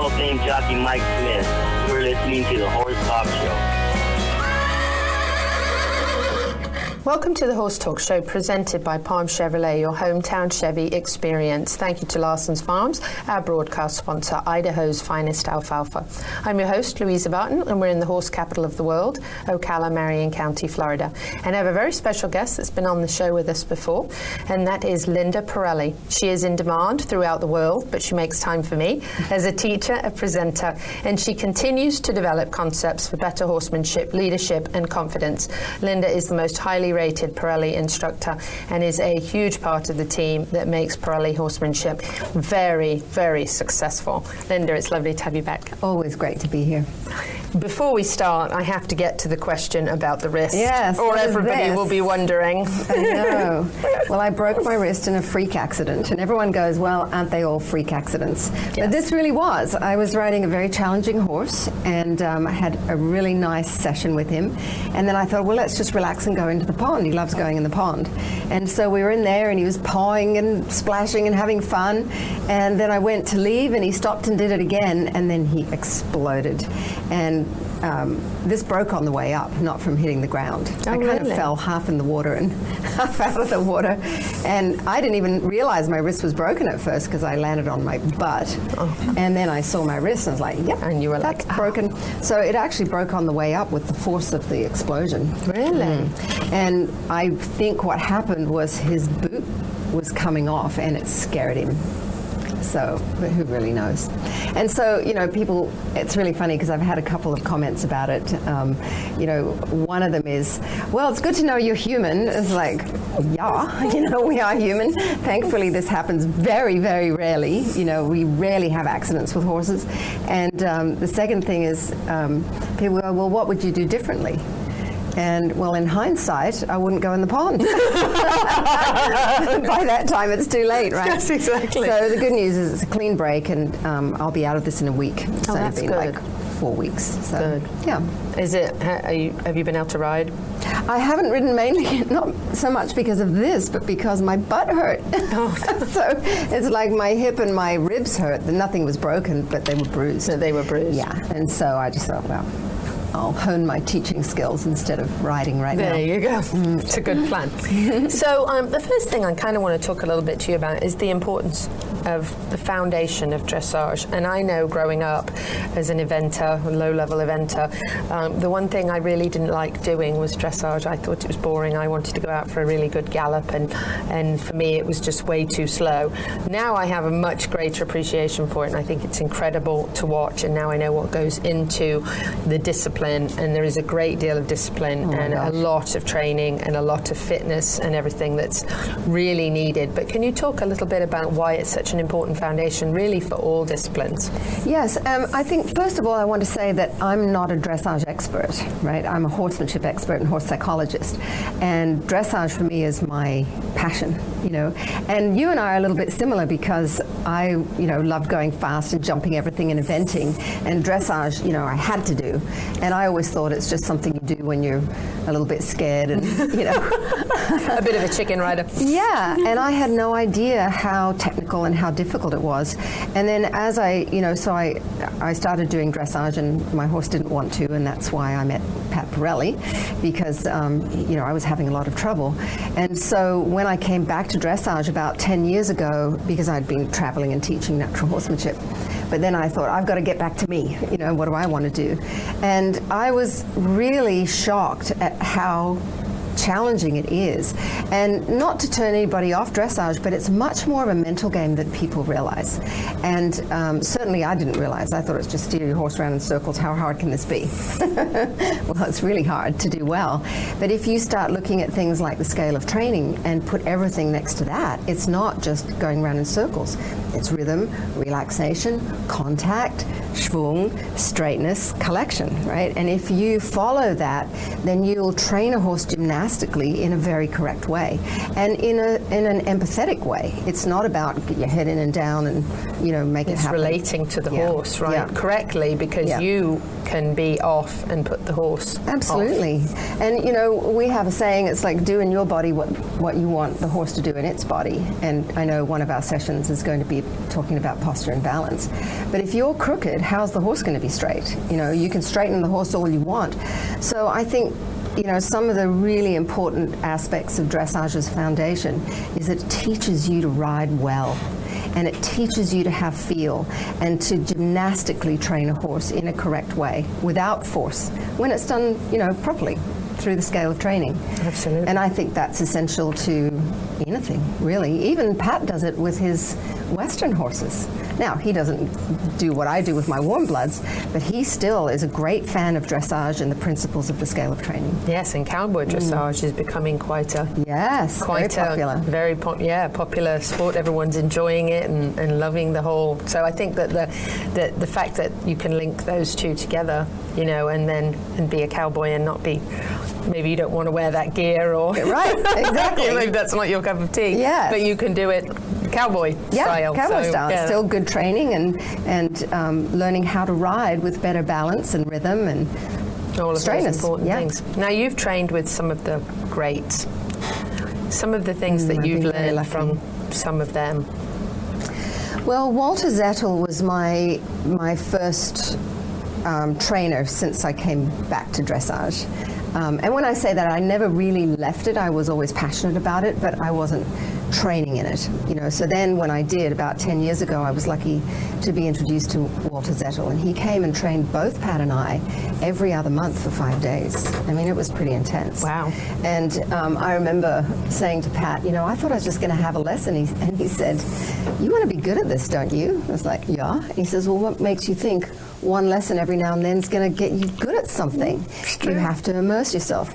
Hall of Fame jockey Mike Smith. You're listening to the Horse Talk Show. Welcome to the Horse Talk Show presented by Palm Chevrolet, your hometown Chevy experience. Thank you to Larson's Farms, our broadcast sponsor, Idaho's finest alfalfa. I'm your host, Louisa Barton, and we're in the horse capital of the world, Ocala, Marion County, Florida. And I have a very special guest that's been on the show with us before, and that is Linda Parelli. She is in demand throughout the world, but she makes time for me as a teacher, a presenter, and she continues to develop concepts for better horsemanship, leadership, and confidence. Linda is the most highly rated Parelli instructor and is a huge part of the team that makes Parelli horsemanship very, very successful. Linda, it's lovely to have you back. Always great to be here. Before we start, I have to get to the question about the wrist. Yes. Or everybody will be wondering. I know. well, I broke my wrist in a freak accident, and everyone goes, well, aren't they all freak accidents? Yes. But this really was. I was riding a very challenging horse, and um, I had a really nice session with him. And then I thought, well, let's just relax and go into the pond. He loves going in the pond. And so we were in there, and he was pawing and splashing and having fun. And then I went to leave, and he stopped and did it again, and then he exploded. And um, this broke on the way up, not from hitting the ground. Oh, I kind really? of fell half in the water and half out of the water. And I didn't even realize my wrist was broken at first because I landed on my butt. Oh. And then I saw my wrist and I was like, yep. And you were that's like, broken. So it actually broke on the way up with the force of the explosion. Really? Mm. And I think what happened was his boot was coming off and it scared him. So who really knows? And so, you know, people, it's really funny because I've had a couple of comments about it. Um, you know, one of them is, well, it's good to know you're human. It's like, yeah, you know, we are human. Thankfully, this happens very, very rarely. You know, we rarely have accidents with horses. And um, the second thing is, um, people go, well, what would you do differently? And well, in hindsight, I wouldn't go in the pond. By that time, it's too late, right? Yes, exactly. So the good news is it's a clean break, and um, I'll be out of this in a week. Oh, so that's good. like four weeks. So, Good. Yeah. Is it, are you, have you been able to ride? I haven't ridden mainly, not so much because of this, but because my butt hurt. Oh. so it's like my hip and my ribs hurt. Nothing was broken, but they were bruised. So they were bruised. Yeah. And so I just thought, well, I'll hone my teaching skills instead of riding right There now. There you go. It's a good plan. so, um, the first thing I kind of want to talk a little bit to you about is the importance of the foundation of dressage. And I know growing up as an eventer, a low level eventer, um, the one thing I really didn't like doing was dressage. I thought it was boring. I wanted to go out for a really good gallop, and, and for me, it was just way too slow. Now I have a much greater appreciation for it, and I think it's incredible to watch. And now I know what goes into the discipline, and there is a great deal of discipline my and a lot of training and a lot of fitness and everything that's really needed. But can you talk a little bit about why it's such an important foundation, really, for all disciplines? Yes, um, I think first of all, I want to say that I'm not a dressage expert, right? I'm a horsemanship expert and horse psychologist, and dressage for me is my passion, you know. And you and I are a little bit similar because I, you know, loved going fast and jumping everything and eventing, and dressage, you know, I had to do, and I always thought it's just something you do when you're a little bit scared and, you know. a bit of a chicken rider. Yeah, and I had no idea how and how difficult it was. And then as I, you know, so I, I started doing dressage, and my horse didn't want to, and that's why I met Pat Parelli, because um, you know I was having a lot of trouble. And so when I came back to dressage about 10 years ago, because I'd been traveling and teaching natural horsemanship. But then I thought, I've got to get back to me. You know, what do I want to do? And I was really shocked at how challenging it is. And not to turn anybody off dressage, but it's much more of a mental game than people realize. And um, certainly I didn't realize. I thought it's just steer your horse around in circles. How hard can this be? well, it's really hard to do well. But if you start looking at things like the scale of training and put everything next to that, it's not just going around in circles. It's rhythm, relaxation, contact, schwung, straightness, collection, right? And if you follow that, then you'll train a horse gymnastically in a very correct way and in a in an empathetic way. It's not about get your head in and down and you know make it's it happen. relating to the Yeah. horse, right? Yeah. Correctly, because Yeah. you can be off and put the horse. off. Absolutely. And you know, we have a saying it's like do in your body what, what you want the horse to do in its body. And I know one of our sessions is going to be talking about posture and balance. But if you're crooked, how's the horse going to be straight? You know, you can straighten the horse all you want. So I think you know, some of the really important aspects of dressage's foundation is it teaches you to ride well and it teaches you to have feel and to gymnastically train a horse in a correct way without force when it's done, you know, properly through the scale of training. Absolutely. And I think that's essential to anything, really. Even Pat does it with his Western horses. Now, he doesn't do what I do with my warm bloods, but he still is a great fan of dressage and the principles of the scale of training. Yes, and cowboy mm. dressage is becoming quite a Yes, quite very popular. a very pop, yeah popular sport. Everyone's enjoying it and, and loving the whole. So I think that the, the the fact that you can link those two together, you know, and then and be a cowboy and not be maybe you don't want to wear that gear or Right, exactly. maybe that's not your cup of tea. Yes. but you can do it cowboy Yeah, style. cowboy so, style. yeah. Still good training and and um, learning how to ride with better balance and rhythm and all of those important yeah. things. Now you've trained with some of the greats. Some of the things Mm, that I've you've learned from some of them. Well, Walter Zettl was my my first um, trainer since I came back to dressage. Um, and when I say that, I never really left it. I was always passionate about it, but I wasn't training in it. You know. So then, when I did about ten years ago, I was lucky to be introduced to Walter Zettl, and he came and trained both Pat and I every other month for five days. I mean, it was pretty intense. Wow. And um, I remember saying to Pat, you know, I thought I was just going to have a lesson. He, and he said, You want to be good at this, don't you? I was like, Yeah. He says, Well, what makes you think one lesson every now and then is going to get you good at something? You have to immerse yourself.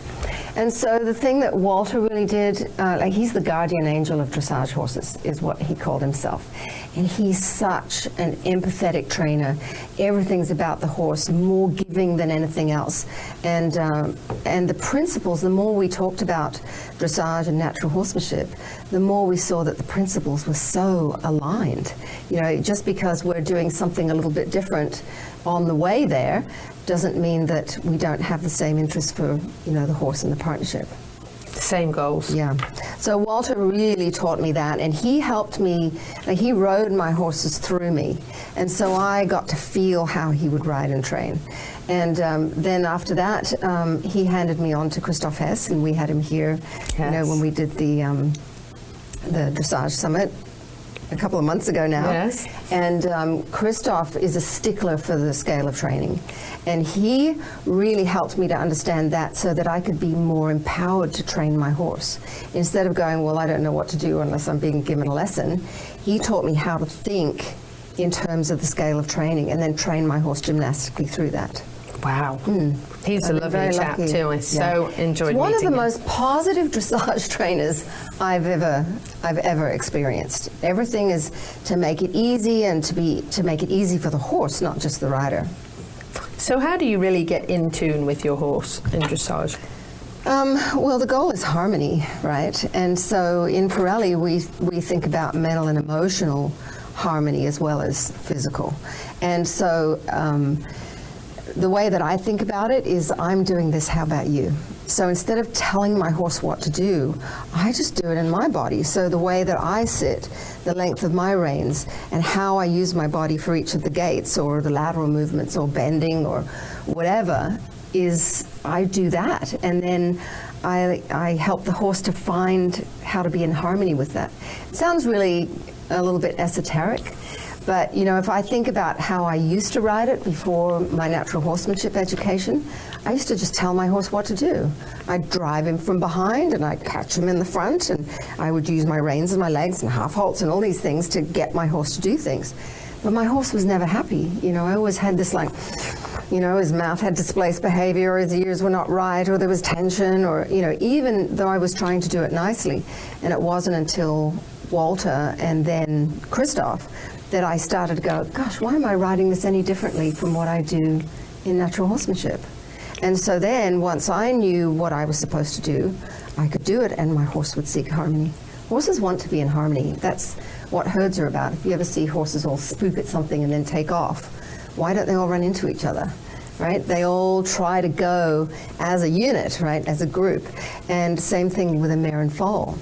And so the thing that Walter really did, uh, like he's the guardian angel of dressage horses, is what he called himself. And he's such an empathetic trainer. Everything's about the horse, more giving than anything else. And um, and the principles, the more we talked about dressage and natural horsemanship, the more we saw that the principles were so aligned. You know, just because we're doing something a little bit different on the way there doesn't mean that we don't have the same interest for you know the horse and the partnership. Same goals. Yeah. So Walter really taught me that, and he helped me. Like he rode my horses through me, and so I got to feel how he would ride and train. And um, then after that, um, he handed me on to Christoph Hess, and we had him here. You know, when we did the um, the dressage summit a couple of months ago now. Yes. And um, Christoph is a stickler for the scale of training. And he really helped me to understand that so that I could be more empowered to train my horse. Instead of going, well, I don't know what to do unless I'm being given a lesson, he taught me how to think in terms of the scale of training and then train my horse gymnastically through that. Wow. He's I've a lovely chap lucky. too. I Yeah. so enjoyed He's one of the him. most positive dressage trainers I've ever I've ever experienced. Everything is to make it easy and to be to make it easy for the horse, not just the rider. So how do you really get in tune with your horse in dressage? Um, well, the goal is harmony, right? And so in Parelli, we, we think about mental and emotional harmony as well as physical. And so um, the way that I think about it is I'm doing this, how about you? So instead of telling my horse what to do, I just do it in my body. So the way that I sit, the length of my reins, and how I use my body for each of the gaits or the lateral movements or bending or whatever is I do that. And then I, I help the horse to find how to be in harmony with that. It sounds really a little bit esoteric. But you know, if I think about how I used to ride it before my natural horsemanship education, I used to just tell my horse what to do. I'd drive him from behind and I'd catch him in the front and I would use my reins and my legs and half halts and all these things to get my horse to do things. But my horse was never happy. You know, I always had this like, you know, his mouth had displaced behavior, or his ears were not right, or there was tension, or, you know, even though I was trying to do it nicely. And it wasn't until Walter and then Christoph that I started to go, gosh, why am I riding this any differently from what I do in natural horsemanship? And so then, once I knew what I was supposed to do, I could do it, and my horse would seek harmony. Horses want to be in harmony. That's what herds are about. If you ever see horses all spook at something and then take off, why don't they all run into each other? Right? They all try to go as a unit, right? As a group. And same thing with a mare and foal.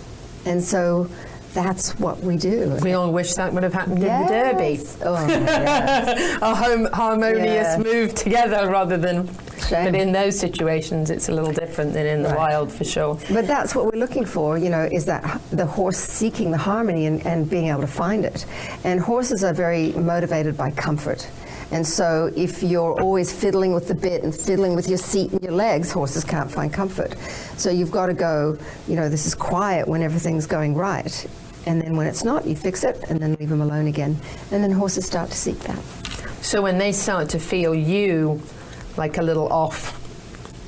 And so that's what we do. We all wish that would have happened yes. in the Derby. Oh, yes. a home, harmonious move together rather than. Shame. But in those situations, it's a little different than in the Right. wild for sure. But that's what we're looking for, you know, is that the horse seeking the harmony and, and being able to find it. And horses are very motivated by comfort. And so if you're always fiddling with the bit and fiddling with your seat and your legs, horses can't find comfort. So you've got to go, you know, this is quiet when everything's going right. And then when it's not, you fix it and then leave them alone again. And then horses start to seek that. So when they start to feel you like a little off,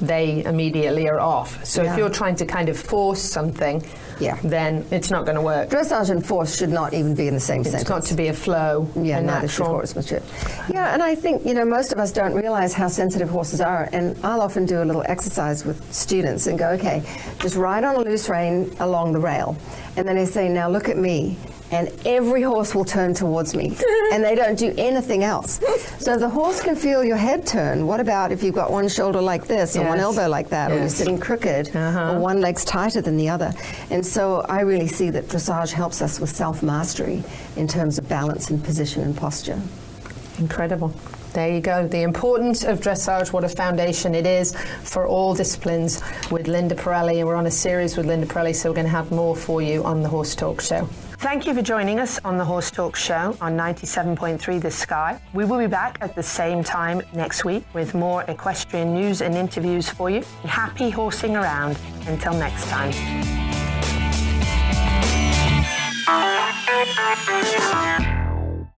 they immediately are off. So Yeah. if you're trying to kind of force something, Yeah. then it's not going to work. Dressage and force should not even be in the same It's sentence. It's got to be a flow, Yeah, a natural. horsemanship. Yeah, and I think you know most of us don't realize how sensitive horses are. And I'll often do a little exercise with students and go, okay, just ride on a loose rein along the rail, and then I say, now look at me. And every horse will turn towards me, and they don't do anything else. So the horse can feel your head turn. What about if you've got one shoulder like this, or one elbow like that, or you're sitting crooked, Uh-huh. or one leg's tighter than the other? And so I really see that dressage helps us with self mastery in terms of balance and position and posture. Incredible. There you go. The importance of dressage, what a foundation it is for all disciplines with Linda Parelli. And we're on a series with Linda Parelli, so we're going to have more for you on the Horse Talk Show. Thank you for joining us on the Horse Talk Show on 97.3 The Sky. We will be back at the same time next week with more equestrian news and interviews for you. Happy horsing around. Until next time.